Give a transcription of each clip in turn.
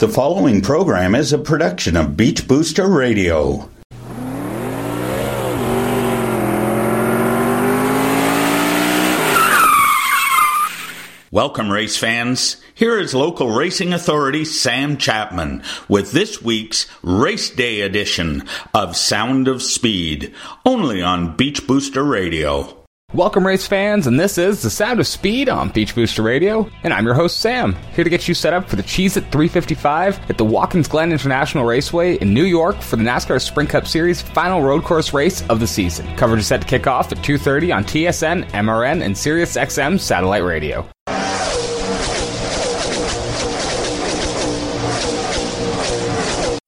The following program is a production of Beach Booster Radio. Welcome, race fans. Here is local racing authority Sam Chapman with this week's Race Day edition of Sound of Speed, only on Beach Booster Radio. Welcome, race fans, and this is the Sound of Speed on Beach Booster Radio, and I'm your host Sam, here to get you set up for the Cheez-It 355 at the Watkins Glen International Raceway in New York for the NASCAR Sprint Cup Series final road course race of the season. Coverage is set to kick off at 2:30 on TSN, MRN, and Sirius XM satellite radio.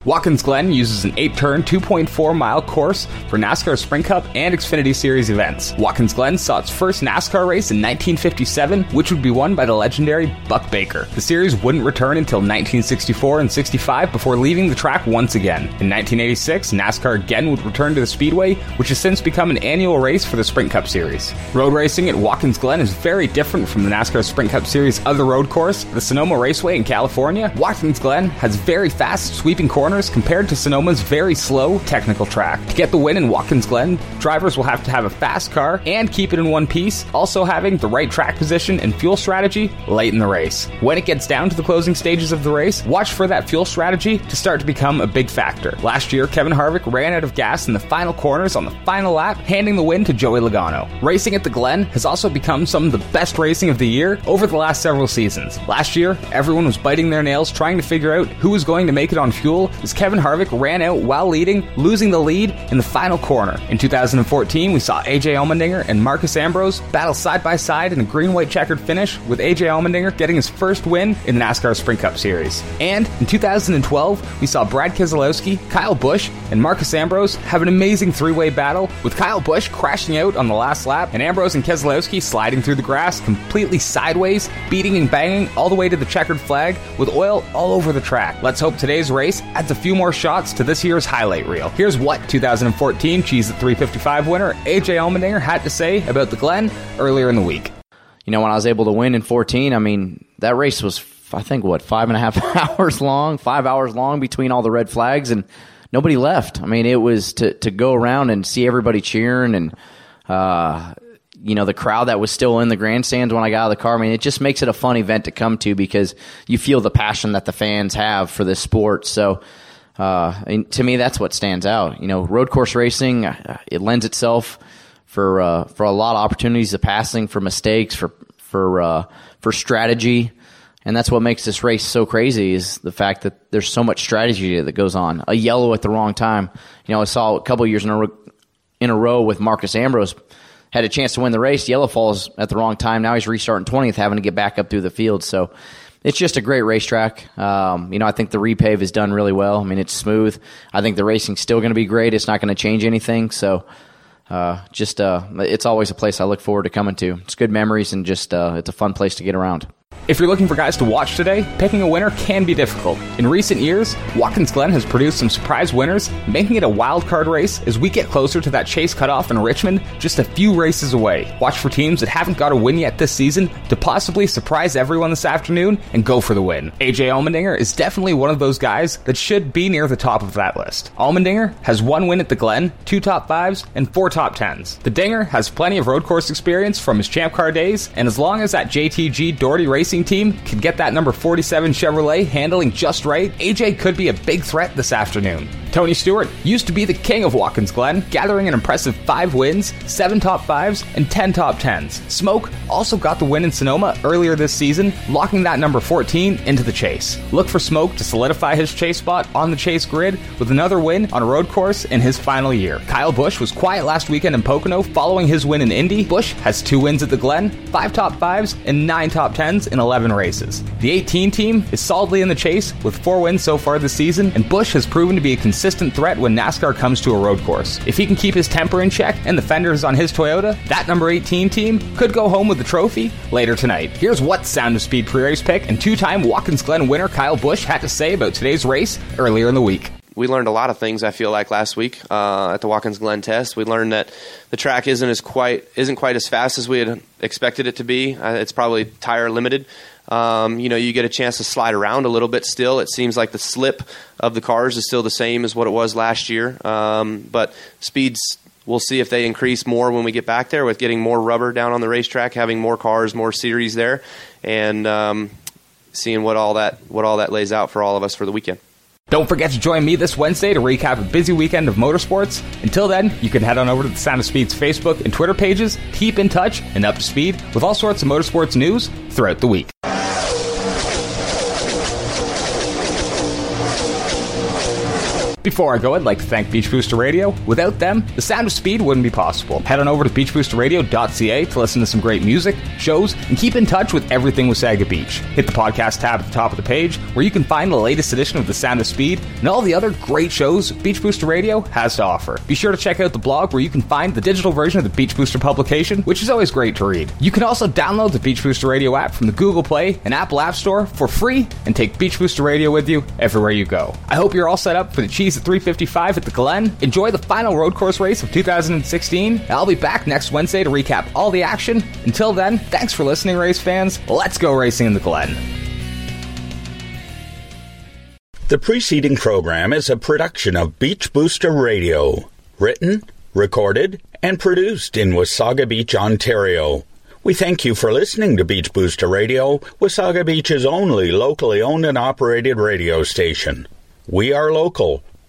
Watkins Glen uses an 8 turn, 2.4 mile course for NASCAR Sprint Cup and Xfinity Series events. Watkins Glen saw its first NASCAR race in 1957, which would be won by the legendary Buck Baker. The series wouldn't return until 1964 and 65 before leaving the track once again. In 1986, NASCAR again would return to the Speedway, which has since become an annual race for the Sprint Cup Series. Road racing at Watkins Glen is very different from the NASCAR Sprint Cup Series' other road course, the Sonoma Raceway in California. Watkins Glen has very fast, sweeping corners corners compared to Sonoma's very slow technical track. To get the win in Watkins Glen, drivers will have to have a fast car and keep it in one piece, also having the right track position and fuel strategy late in the race. When it gets down to the closing stages of the race, watch for that fuel strategy to start to become a big factor. Last year, Kevin Harvick ran out of gas in the final corners on the final lap, handing the win to Joey Logano. Racing at the Glen has also become some of the best racing of the year over the last several seasons. Last year, everyone was biting their nails trying to figure out who was going to make it on fuel as Kevin Harvick ran out while leading, losing the lead in the final corner. In 2014, we saw AJ Allmendinger and Marcos Ambrose battle side by side in a green white checkered finish, with AJ Allmendinger getting his first win in the NASCAR Sprint Cup Series. And in 2012, we saw Brad Keselowski, Kyle Busch, and Marcos Ambrose have an amazing three way battle, with Kyle Busch crashing out on the last lap, and Ambrose and Keselowski sliding through the grass completely sideways, beating and banging all the way to the checkered flag with oil all over the track. Let's hope today's race adds a few more shots to this year's highlight reel. Here's what 2014 Cheez It 355 winner AJ Allmendinger had to say about the Glen earlier in the week. You know, when I was able to win in 14, I mean, that race was, I think, what, five and a half hours long, five hours long between all the red flags, and nobody left. I mean, it was to, to go around and see everybody cheering and, uh, you know the crowd that was still in the grandstands when I got out of the car. I mean, it just makes it a fun event to come to because you feel the passion that the fans have for this sport. So uh, to me, that's what stands out. You know, road course racing uh, it lends itself for uh, for a lot of opportunities of passing, for mistakes, for for uh, for strategy, and that's what makes this race so crazy. Is the fact that there's so much strategy that goes on. A yellow at the wrong time. You know, I saw a couple years in a in a row with Marcos Ambrose had a chance to win the race. Yellow falls at the wrong time. Now he's restarting 20th, having to get back up through the field. So it's just a great racetrack. Um, you know, I think the repave is done really well. I mean, it's smooth. I think the racing's still going to be great. It's not going to change anything. So, uh, just uh, it's always a place I look forward to coming to. It's good memories and just uh, it's a fun place to get around. If you're looking for guys to watch today, picking a winner can be difficult. In recent years, Watkins Glen has produced some surprise winners, making it a wild card race as we get closer to that chase cutoff in Richmond, just a few races away. Watch for teams that haven't got a win yet this season to possibly surprise everyone this afternoon and go for the win. AJ Allmendinger is definitely one of those guys that should be near the top of that list. Allmendinger has one win at the Glen, two top fives, and four top tens. The Dinger has plenty of road course experience from his Champ Car days, and as long as that JTG Daugherty Racing racing team can get that number 47 Chevrolet handling just right, AJ could be a big threat this afternoon. Tony Stewart used to be the king of Watkins Glen, gathering an impressive 5 wins, 7 top 5s, and 10 top 10s. Smoke also got the win in Sonoma earlier this season, locking that number 14 into the chase. Look for Smoke to solidify his chase spot on the chase grid with another win on a road course in his final year. Kyle Busch was quiet last weekend in Pocono following his win in Indy. Busch has 2 wins at the Glen, 5 top 5s, and 9 top 10s in 11 races. The 18 team is solidly in the chase with 4 wins so far this season, and Busch has proven to be a consistent consistent threat when NASCAR comes to a road course. If he can keep his temper in check and the fenders on his Toyota, that number 18 team could go home with the trophy later tonight. Here's what Sound of Speed pre race pick and two time Watkins Glen winner Kyle Busch had to say about today's race earlier in the week. We learned a lot of things. I feel like last week uh, at the Watkins Glen test, we learned that the track isn't as quite isn't quite as fast as we had expected it to be. Uh, it's probably tire limited. Um, you know, you get a chance to slide around a little bit still. It seems like the slip of the cars is still the same as what it was last year. Um, but speeds, we'll see if they increase more when we get back there with getting more rubber down on the racetrack, having more cars, more series there, and um, seeing what all that what all that lays out for all of us for the weekend. Don't forget to join me this Wednesday to recap a busy weekend of motorsports. Until then, you can head on over to the Sound of Speed's Facebook and Twitter pages, keep in touch and up to speed with all sorts of motorsports news throughout the week. Before I go, I'd like to thank Beach Booster Radio. Without them, the sound of speed wouldn't be possible. Head on over to beachboosterradio.ca to listen to some great music, shows, and keep in touch with everything Wasaga Beach. Hit the podcast tab at the top of the page where you can find the latest edition of The Sound of Speed and all the other great shows Beach Booster Radio has to offer. Be sure to check out the blog where you can find the digital version of the Beach Booster publication, which is always great to read. You can also download the Beach Booster Radio app from the Google Play and Apple App Store for free and take Beach Booster Radio with you everywhere you go. I hope you're all set up for the cheese at 355 at the Glen. Enjoy the final road course race of 2016. I'll be back next Wednesday to recap all the action. Until then, thanks for listening, race fans. Let's go racing in the Glen. The preceding program is a production of Beach Booster Radio, written, recorded, and produced in Wasaga Beach, Ontario. We thank you for listening to Beach Booster Radio, Wasaga Beach's only locally owned and operated radio station. We are local.